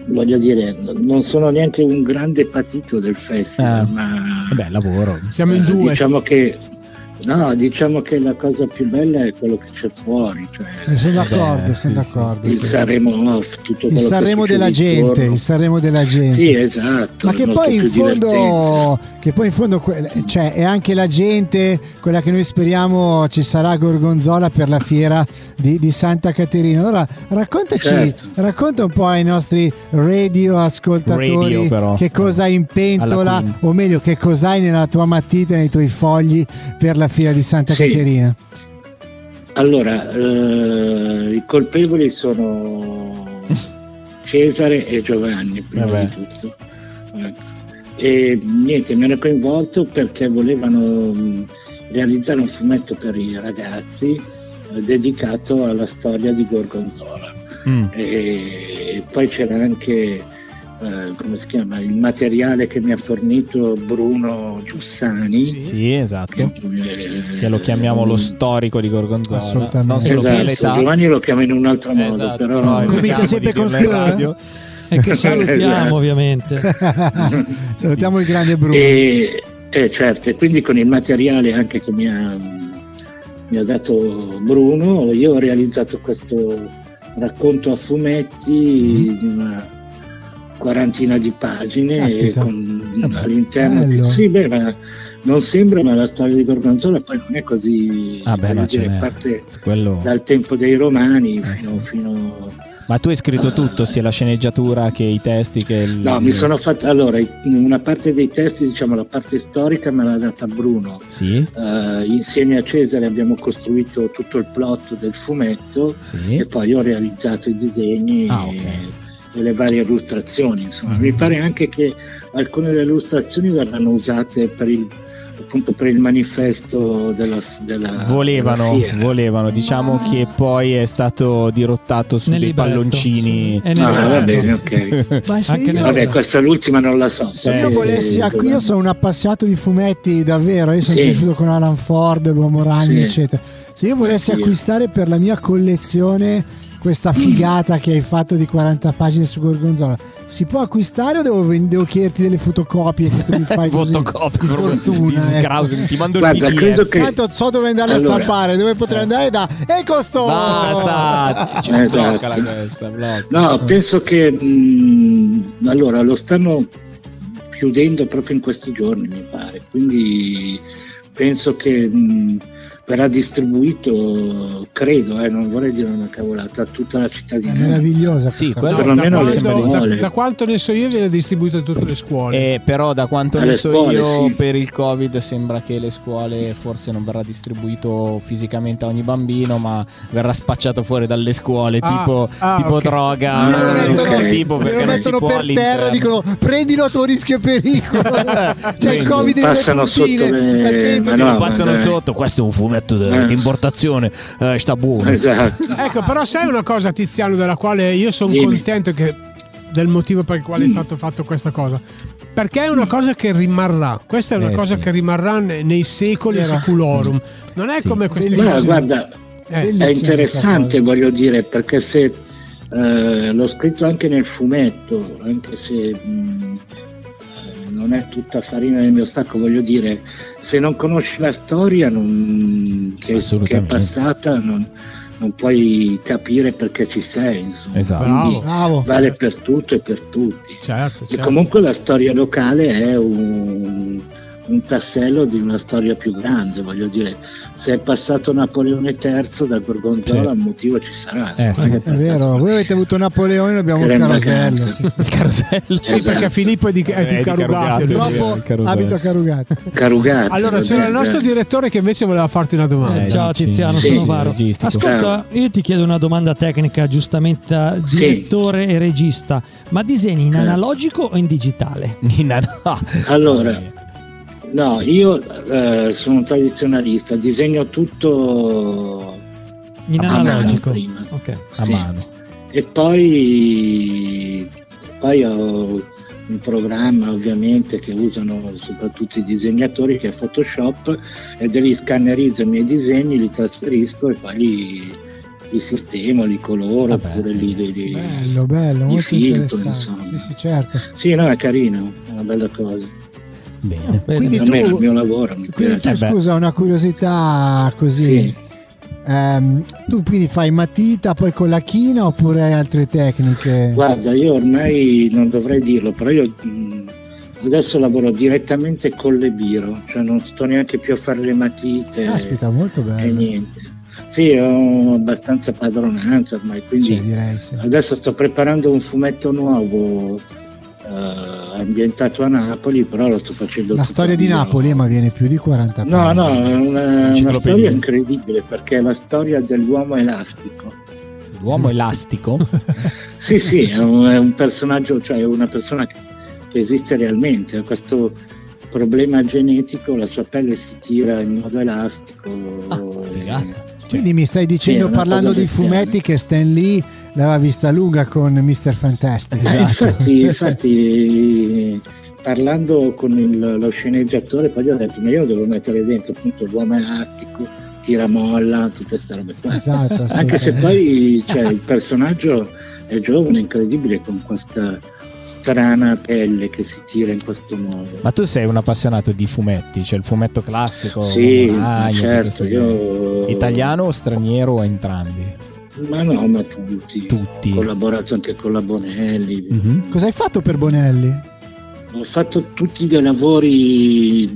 voglio dire, non sono neanche un grande patito del festival, Eh. ma Vabbè, lavoro. Siamo in eh, due. diciamo che no, diciamo che la cosa più bella è quello che c'è fuori, cioè Eh, sono d'accordo, Beh, sono sì, sì. d'accordo. il sì. Sanremo Off, tutto Il Sanremo della gente, intorno. il Sanremo della gente. Sì, esatto. Ma che poi, in fondo, che poi in fondo cioè, è anche la gente, quella che noi speriamo ci sarà a Gorgonzola per la fiera di, di Santa Caterina. Allora raccontaci, Certo. racconta un po' ai nostri radio ascoltatori Radio, però. che cosa hai in pentola, o meglio che cosa hai nella tua matita, nei tuoi fogli per la fiera di Santa Sì. Caterina. Allora, eh, i colpevoli sono Cesare e Giovanni, prima Vabbè. di tutto. Ecco. E niente, mi hanno coinvolto perché volevano realizzare un fumetto per i ragazzi eh, dedicato alla storia di Gorgonzola. Mm. E poi c'era anche eh, come si chiama il materiale che mi ha fornito Bruno Giussani Sì, esatto. eh, Che lo chiamiamo lo storico di Gorgonzola. Assolutamente. Non solo che esatto, l'età. Giovanni lo chiama in un altro modo Esatto, però, è Comincia sempre con radio. E che salutiamo Esatto. ovviamente. Salutiamo il grande Bruno. E, eh, certo, e quindi con il materiale anche che mi ha, mi ha dato Bruno, io ho realizzato questo racconto a fumetti di una quarantina di pagine con all'interno bello. sì, beh, ma non sembra, ma la storia di Gorgonzola poi non è così Ah, beh, no, dire, parte quello- dal tempo dei romani Eh, fino, sì. fino Ma tu hai scritto tutto, sia la sceneggiatura che i testi che il... No, mi sono fatto allora una parte dei testi, diciamo la parte storica me l'ha data Bruno. Sì, Eh, insieme a Cesare abbiamo costruito tutto il plot del fumetto sì. e poi ho realizzato i disegni Ah, e, ok. e le varie illustrazioni. Insomma, Mhm. mi pare anche che alcune delle illustrazioni verranno usate per il appunto per il manifesto della, della Volevano, della volevano, diciamo che poi è stato dirottato su Nel dei libretto, palloncini. sì. E Ah, va bene, ok. Vabbè, questa l'ultima non la so. Se Eh, io volessi, sì, acqu- io sono un appassionato di fumetti davvero, io sono Sì. cresciuto con Alan Ford, l'uomo ragno, Sì. eccetera. Se io volessi Anch'io. acquistare per la mia collezione questa figata che hai fatto di 40 pagine su Gorgonzola, si può acquistare o devo, devo chiederti delle fotocopie che tu mi fai così? Fotocopie, Di fortuna, ecco. scrauso, ti mando il Guarda, PDF. credo che Tanto so dove andare Allora. a stampare, dove potrei andare da e costo Basta, cioè, Esatto. questa, blocca. No, penso che mh, allora lo stanno chiudendo proprio in questi giorni, mi pare. Quindi penso che mh, verrà distribuito, credo, eh, non vorrei dire una cavolata, a tutta la È cittadinanza. meravigliosa. Sì, quello- perlomeno da, alle quanto, da, da quanto ne so io viene distribuito in tutte le scuole. Eh, però da quanto Alle ne so scuole, io sì. per il covid sembra che le scuole forse non verrà distribuito fisicamente a ogni bambino ma verrà spacciato fuori dalle scuole Ah, tipo, ah, tipo ok. droga Ah, Glielo mettono, ok. tipo glielo perché non si mettono può per all'interno. terra dicono prendilo a tuo rischio e pericolo c'è il Quindi covid passano sotto le- attento, ma no, lo passano dai. sotto questo è un fumetto de- Eh. di importazione eh, sta buono Esatto. Ecco, però sai una cosa, Tiziano, della quale io sono contento che, del motivo per il quale è stato fatto questa cosa. Perché è una cosa che rimarrà. Questa è una Eh, cosa sì. che rimarrà ne- nei secoli Vero. seculorum. Non è Sì. come queste Ma cose. guarda, Eh, è interessante, voglio dire, perché se eh, l'ho scritto anche nel fumetto, anche se mh, eh, non è tutta farina del mio stacco, voglio dire, se non conosci la storia non- che, che è passata, non, non puoi capire perché ci sei. Insomma. Esatto. Bravo. Bravo vale per tutto e per tutti. Certo, E certo. comunque la storia locale è un, un tassello di una storia più grande, voglio dire, se è passato Napoleone III da Gorgonzola, Sì. un motivo ci sarà. Eh, sì. me è vero voi avete avuto Napoleone noi abbiamo Che un in carosello sì. il carosello Sì, perché Esatto. Filippo è di, è di Eh, Carugate. Carugate. carosello. abito a Carugate Carugazzi. Allora, c'era il nostro direttore che invece voleva farti una domanda. Eh, ciao Tiziano, Sì. sono Varo. Ascolta, io ti chiedo una domanda tecnica, giustamente Sì. direttore e regista. Ma disegni in Eh. analogico o in digitale? Nina, no. Allora, no, io eh, sono un tradizionalista, disegno tutto In analogico. prima. Ok. a Sì. mano E poi, poi ho un programma ovviamente che usano soprattutto i disegnatori che è Photoshop e li scannerizzo i miei disegni, li trasferisco e poi li, li sistemo, li coloro Vabbè. oppure li, li- li- bello bello Di molto filtro, insomma. sì sì certo Sì, no, è carino, è una bella cosa. Bene Bene, Quindi tu- il mio lavoro, mi quindi tu piace. Eh scusa una curiosità così Sì. Ehm, tu quindi fai matita poi con la china oppure hai altre tecniche Guarda, io ormai non dovrei dirlo, però io mh, adesso lavoro direttamente con le biro, cioè non sto neanche più a fare le matite caspita molto e bello niente. Sì, ho abbastanza padronanza ormai, quindi Cioè, direi sì. adesso sto preparando un fumetto nuovo eh, ambientato a Napoli, però lo sto facendo la storia di. Napoli ma viene più di 40 No, no, è una, una storia incredibile perché è la storia dell'uomo elastico. l'uomo elastico Sì, sì, è un, è un personaggio, cioè è una persona che, che esiste realmente, ha questo problema genetico, la sua pelle si tira in modo elastico. Ah, e- figata. quindi mi stai dicendo parlando di fumetti che Stan Lee l'aveva vista lunga con Mr. Fantastic Eh, infatti, infatti, parlando con il- lo sceneggiatore, poi gli ho detto: Ma io devo mettere dentro appunto l'uomo elastico, tiramolla, tutte queste robe qua. esatto Anche se poi cioè, il personaggio è giovane, incredibile, con questa strana pelle che si tira in questo modo. ma tu sei un appassionato di fumetti cioè il fumetto classico Sì, Ragno, certo, io... italiano o straniero o entrambi Ma no, ma tutti. Tutti. Ho collaborato anche con la Bonelli. Mhm. cosa hai fatto per Bonelli? Ho fatto tutti dei lavori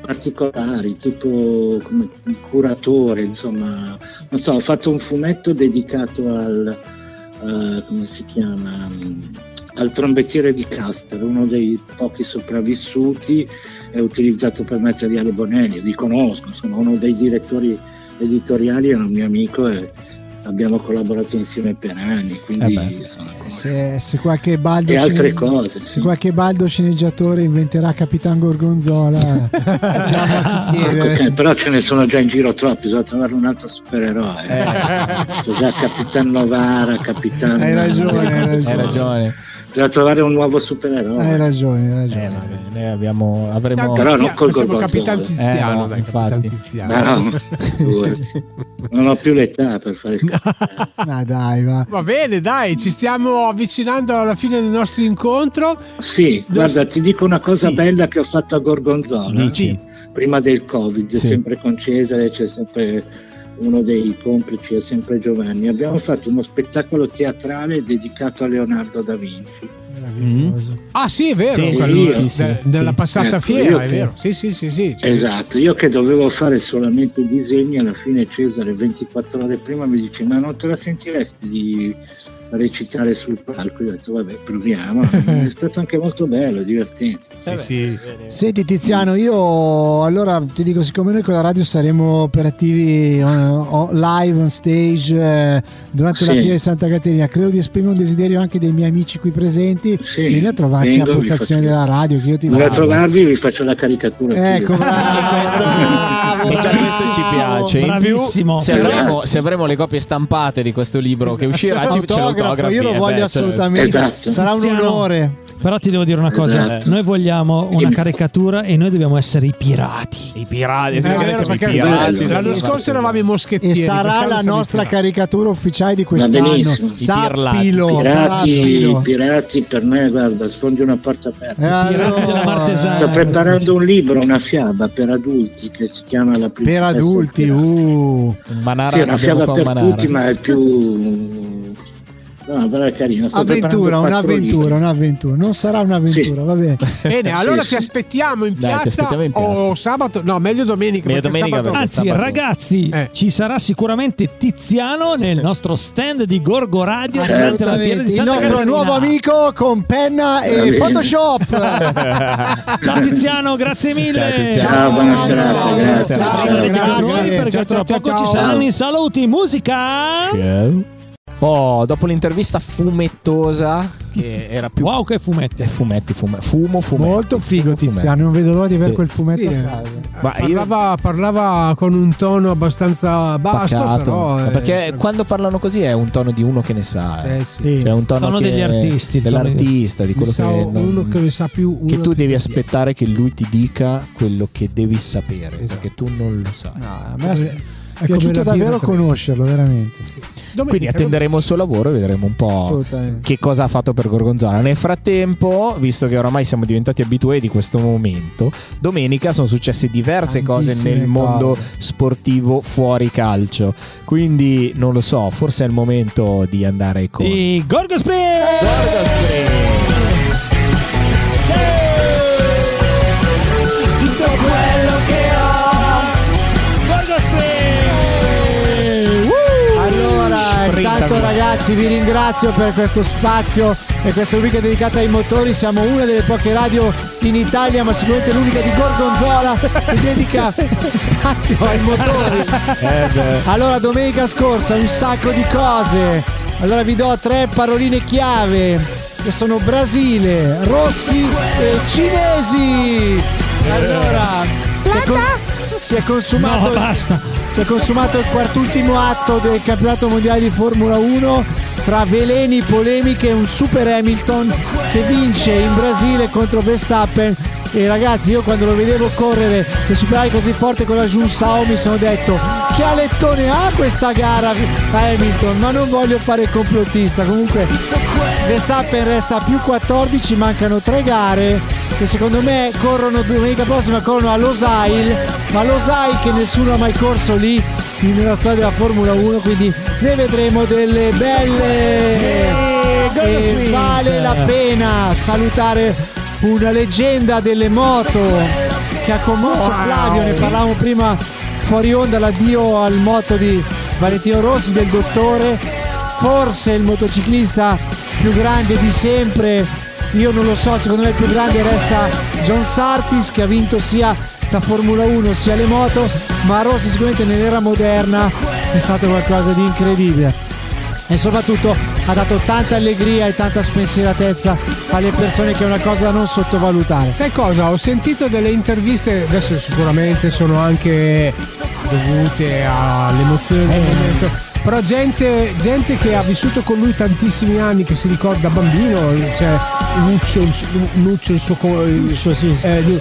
particolari, tipo come curatore, insomma. Non so, ho fatto un fumetto dedicato al, eh, come si chiama, al trombettiere di Caster, uno dei pochi sopravvissuti, è utilizzato per materiale Bonelli, li conosco, insomma, uno dei direttori editoriali era un mio amico e, abbiamo collaborato insieme per anni, quindi Eh. Se, se qualche baldo E altre cose, Se sì. qualche baldo sceneggiatore inventerà Capitan Gorgonzola, andiamo a chiedere. Ok, però ce ne sono già in giro troppi, bisogna trovare un altro supereroe. C'è già Capitan Novara, Capitan... Hai ragione, hai ragione. Hai ragione. Bisogna trovare un nuovo supereroe. Hai ragione, hai ragione. Eh, vabbè, noi abbiamo, avremo... Però non col. Capitan Tiziano, Eh, no, dai, infatti. Capitan Tiziano. No, non ho più l'età per fare il Ma dai, va. Va bene, dai, ci stiamo avvicinando alla fine del nostro incontro. Sì, guarda, ti dico una cosa Sì. bella che ho fatto a Gorgonzola. Dici? Prima del Covid, Sì. sempre con Cesare, c'è sempre uno dei complici, è sempre Giovanni. Abbiamo fatto uno spettacolo teatrale dedicato a Leonardo da Vinci. Meraviglioso. Ah, sì, è vero, Sì, quello sì, de- sì, sì, della sì. passata Ecco, fiera, è che- vero. Sì, sì, sì, sì. cioè- Esatto, io che dovevo fare solamente disegni, alla fine Cesare 24 ore prima mi dice ma non te la sentiresti di recitare sul palco? Io ho detto vabbè proviamo, è stato anche molto bello, divertente. Sì, sì. Senti Tiziano, io allora ti dico, siccome noi con la radio saremo operativi eh, o- live on stage eh, durante la Sì. fiera di Santa Caterina, credo di esprimere un desiderio anche dei miei amici qui presenti, Sì, vieni a trovarci vengo, alla postazione faccio- della radio che io ti vado. trovarvi vi faccio la caricatura. Ecco, bravo, già questo ci piace. In più, se avremo, se avremo le copie stampate di questo libro che uscirà, ci ce Autografo, io lo eh, voglio beh, assolutamente. Esatto. Sarà un onore. Però ti devo dire una cosa: Esatto. noi vogliamo una caricatura e noi dobbiamo essere i pirati. I pirati, Eh, vero, siamo i pirati. bello. L'anno scorso eravamo i E moschettieri. sarà quest'anno la nostra pirati. caricatura ufficiale di quest'anno. Sappilo, Pirati, sappilo. pirati per me, guarda, sfondi una porta aperta. Eh, Pirati della Martesana. Sto preparando un libro, una fiaba per adulti che si chiama La Per principessa adulti, uh. Manara, Sì, è una fiaba per Manara. tutti, ma è più. No, però è carino. Sto Avventura, un'avventura, un'avventura. Non sarà un'avventura, Sì. va bene. Bene, allora Sì, ti sì. aspettiamo in Dai, piazza, ti aspettiamo in piazza. o sabato, no, meglio domenica. Meglio domenica, sabato- Anzi, sabato. ragazzi, Eh. ci sarà sicuramente Tiziano nel nostro stand di Gorgo Radio durante la fiera Assolutamente. di Il Santa nostro Caterina. nuovo amico con penna e. Photoshop. Ciao Tiziano, grazie mille. Ciao, Tiziano. Ciao, buona Ciao, serata, ciao, grazie. ciao, con grazie. noi perché Ciao, tra ciao, poco ciao. ci saranno i saluti. Musica. Ciao. Oh, dopo l'intervista fumettosa, che era più. Wow, che fumetti. Eh, fumetti, fume- fumo, fumetti. Molto figo Fumo. Tiziano, non vedo l'ora di avere Sì. quel fumetto Sì, a eh. casa. Ma io- parlava, parlava con un tono abbastanza basso, Pacato. però... Eh, perché quando parlano così è un tono di uno che ne sa. eh. eh, sì. Cioè un tono, Tono che- degli artisti, dell'artista, di quello che, non- uno che ne sa più uno che tu devi che- aspettare che lui ti dica quello che devi sapere, Esatto. perché tu non lo sai. No, a Come- me è piaciuto davvero conoscerlo, veramente. Domenica, Quindi attenderemo il suo lavoro e vedremo un po' che cosa ha fatto per Gorgonzola. Nel frattempo, visto che oramai siamo diventati abituati di questo momento, domenica sono successe diverse cose Tantissime nel mondo cose. sportivo fuori calcio. Quindi non lo so, forse è il momento di andare con I Gorgo Spring. Gorgo Spring. Intanto via. ragazzi vi ringrazio per questo spazio e questa rubrica dedicata ai motori. Siamo una delle poche radio in Italia, ma sicuramente l'unica di Gorgonzola che dedica spazio ai motori. Allora, domenica scorsa un sacco di cose. Allora vi do tre paroline chiave che sono Brasile, Rossi e cinesi. Allora, si è, con- si è consumato No, basta. Si è consumato il quartultimo atto del campionato mondiale di Formula 1 tra veleni, polemiche e un super Hamilton che vince in Brasile contro Verstappen. E ragazzi io quando lo vedevo correre e superare così forte con la Junsao mi sono detto che alettone ha questa gara a Hamilton? Ma non voglio fare il complottista. Comunque Verstappen resta più 14 mancano tre gare che secondo me corrono domenica prossima corrono a Losail ma Losail che nessuno ha mai corso lì nella storia della Formula 1 quindi ne vedremo delle belle. E vale la pena salutare una leggenda delle moto che ha commosso Flavio ne parlavamo prima fuori onda l'addio al moto di Valentino Rossi del dottore forse il motociclista più grande di sempre io non lo so secondo me il più grande resta John Sartis che ha vinto sia la Formula 1 sia le moto, ma Rossi sicuramente nell'era moderna è stato qualcosa di incredibile e soprattutto ha dato tanta allegria e tanta spensieratezza alle persone che è una cosa da non sottovalutare. Sai cosa? Ho sentito delle interviste, adesso sicuramente sono anche dovute all'emozione del momento. Però gente, gente che ha vissuto con lui tantissimi anni, che si ricorda bambino, cioè Nuccio, Nuccio, il suo co- il- eh,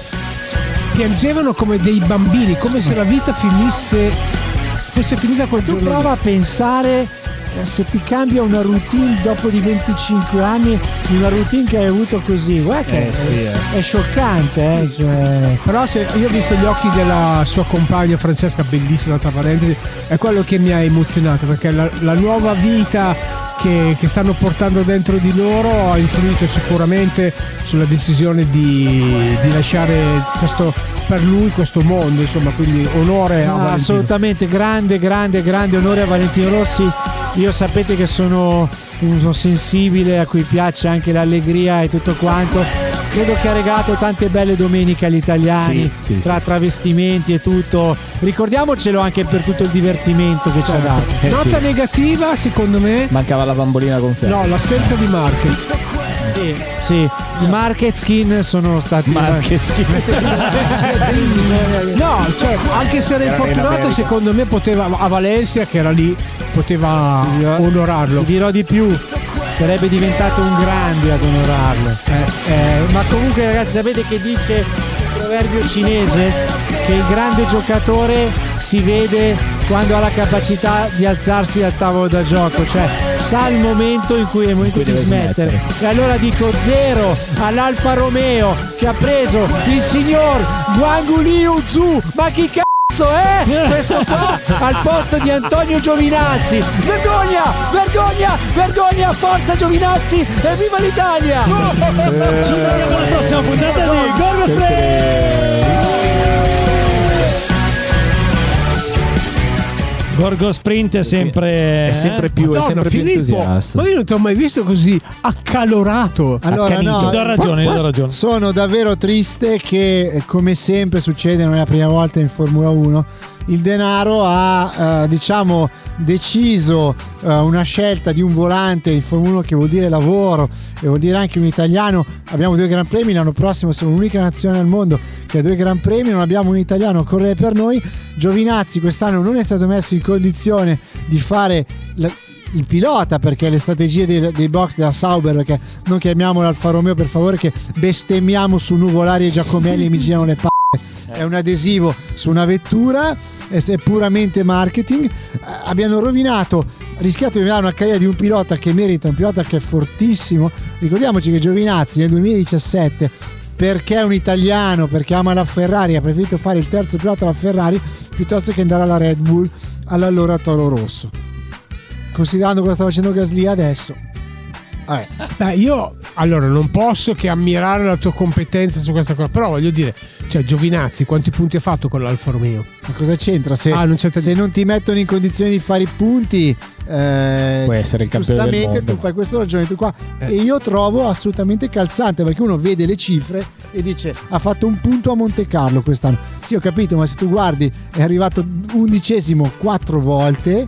piangevano come dei bambini, come se la vita finisse, fosse finita quel Tu giorno. lì. prova a pensare se ti cambia una routine dopo di 25 anni, una routine che hai avuto così, guarda che Eh, sì, è, è scioccante, eh, cioè- Però se io ho visto gli occhi della sua compagna Francesca, bellissima tra parentesi, è quello che mi ha emozionato perché la, la nuova vita che, che stanno portando dentro di loro ha influito sicuramente sulla decisione di, di lasciare questo, per lui questo mondo, insomma, quindi onore a No, Valentino. assolutamente grande, grande, grande onore a Valentino Rossi. Io sapete che sono uno sensibile a cui piace anche l'allegria e tutto quanto. Credo che ha regalato tante belle domeniche agli italiani, Sì, sì, tra travestimenti e tutto. Ricordiamocelo anche per tutto il divertimento che ci ha dato. Eh, Nota sì. negativa, secondo me, Mancava la bambolina gonfiata. no, l'assenza di market. Sì, sì. i market skin sono stati Market No, cioè, anche se era infortunato, secondo me poteva a Valencia, che era lì, poteva onorarlo. Ti dirò di più, sarebbe diventato un grande ad onorarlo. Eh, ma comunque ragazzi sapete che dice il proverbio cinese che il grande giocatore si vede quando ha la capacità di alzarsi dal tavolo da gioco, cioè sa il momento in cui è il momento di smettere. smettere. E allora dico zero all'Alfa Romeo che ha preso il signor Guangu Liu Zhu, ma chi cazzo è questo qua al posto di Antonio Giovinazzi? Vergogna, vergogna, vergogna, forza Giovinazzi e viva l'Italia! Ci vediamo alla prossima puntata di Gorgo Spray. Gorgo Sprint è sempre, È sempre più, è Madonna, sempre più Filippo, entusiasta. ma io non ti ho mai visto così accalorato. Allora, no, Do ragione, io do ragione. Sono davvero triste che, eh, come sempre succede, non è la prima volta in Formula 1, il denaro ha eh, diciamo deciso eh, una scelta di un volante in Formula 1 che vuol dire lavoro e vuol dire anche un italiano. Abbiamo due Gran Premi, l'anno prossimo siamo l'unica nazione al mondo che ha due Gran Premi, non abbiamo un italiano a correre per noi. Giovinazzi quest'anno non è stato messo in condizione di fare la- il pilota perché le strategie dei, dei box della Sauber perché non chiamiamolo Alfa Romeo per favore che bestemmiamo su Nuvolari e Giacomelli e mi girano le palle è un adesivo su una vettura è puramente marketing Eh, abbiano rovinato rischiato di rovinare una carriera di un pilota che merita un pilota che è fortissimo ricordiamoci che Giovinazzi nel 2017 perché è un italiano perché ama la Ferrari ha preferito fare il terzo pilota alla Ferrari piuttosto che andare alla Red Bull all'allora Toro Rosso considerando cosa sta facendo Gasly adesso. Vabbè. Beh, io allora non posso che ammirare la tua competenza su questa cosa, però voglio dire, cioè Giovinazzi, quanti punti ha fatto con l'Alfa Romeo? Ma cosa c'entra? Se, Ah, non c'entra se non ti mettono in condizione di fare i punti, eh, Puoi essere il campione del mondo. tu fai questo ragionamento qua. Eh. E io trovo assolutamente calzante perché uno vede le cifre e dice ha fatto un punto a Monte Carlo quest'anno. Sì, ho capito, ma se tu guardi è arrivato undicesimo quattro volte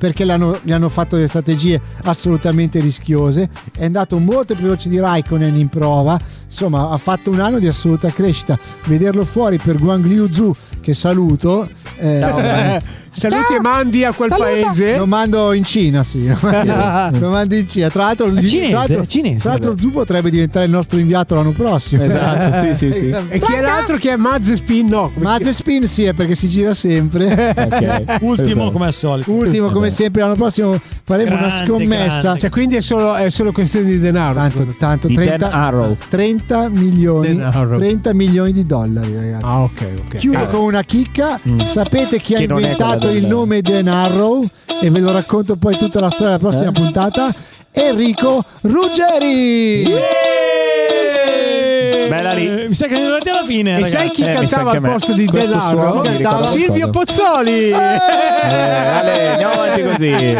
perché l'hanno, gli hanno fatto delle strategie assolutamente rischiose. È andato molto più veloce di Raikkonen in prova. Insomma, ha fatto un anno di assoluta crescita. Vederlo fuori per Guang Liu Zhu, che saluto. eh, Saluti e mandi a quel paese. lo mando in Cina, sì. Lo mando, in Cina. Tra l'altro, cinese, tra l'altro, cinese. tra l'altro Zhu potrebbe diventare il nostro inviato l'anno prossimo. Esatto, sì, sì, sì. E chi è l'altro che è Mazespin? No, Mazespin sì, è perché si gira sempre. Ok. Ultimo Esatto. come al solito. Ultimo, come sempre, l'anno prossimo faremo una Grande, scommessa. grande. Cioè, quindi è solo, è solo questione di denaro. Tanto, tanto, Di 30, Dan Arrow. 30 milioni, Denaro. 30 milioni di dollari, ragazzi. Ah, ok, ok. Chiudo con una chicca. Sapete chi ha inventato quella il nome Dan Arrow? E ve lo racconto poi tutta la storia della prossima Eh? puntata. Enrico Ruggeri! Bella lì. Eh, Mi sa che siamo arrivati alla fine. E ragazzi. sai chi Eh, mi sa cantava che al me- posto di questo mi Cantava ricorda Silvio. Pozzoli. Eh, Ale, andiamo avanti così.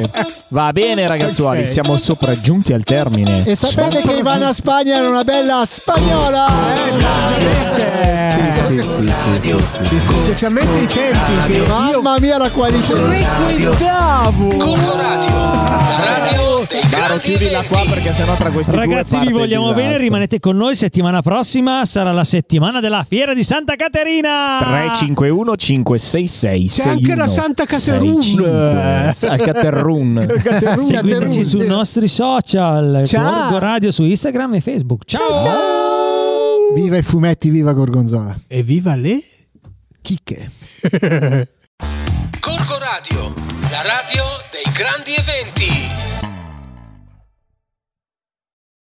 Va bene, ragazzuoli, Ok. siamo sopraggiunti al termine. E sapete che Ivana Spagna era una bella spagnola? Sì, sì, sì, sì, sì, sì. Specialmente i tempi che io Mamma mia la qualità. frequentavo. Radio, la radio dei Daro, grandi chiudila qua eventi. perché sennò tra questi due Ragazzi, parte vi il vogliamo disastro. bene. Rimanete con noi. Settimana prossima sarà la settimana della fiera di Santa Caterina. 351 566 C'è anche la Santa Caterun. Al Caterun. Seguiteci sui nostri social. Ciao. Gorgo Radio su Instagram e Facebook. Ciao. Viva i fumetti, viva Gorgonzola. E viva le Chicche. Corco Radio, la radio dei grandi eventi.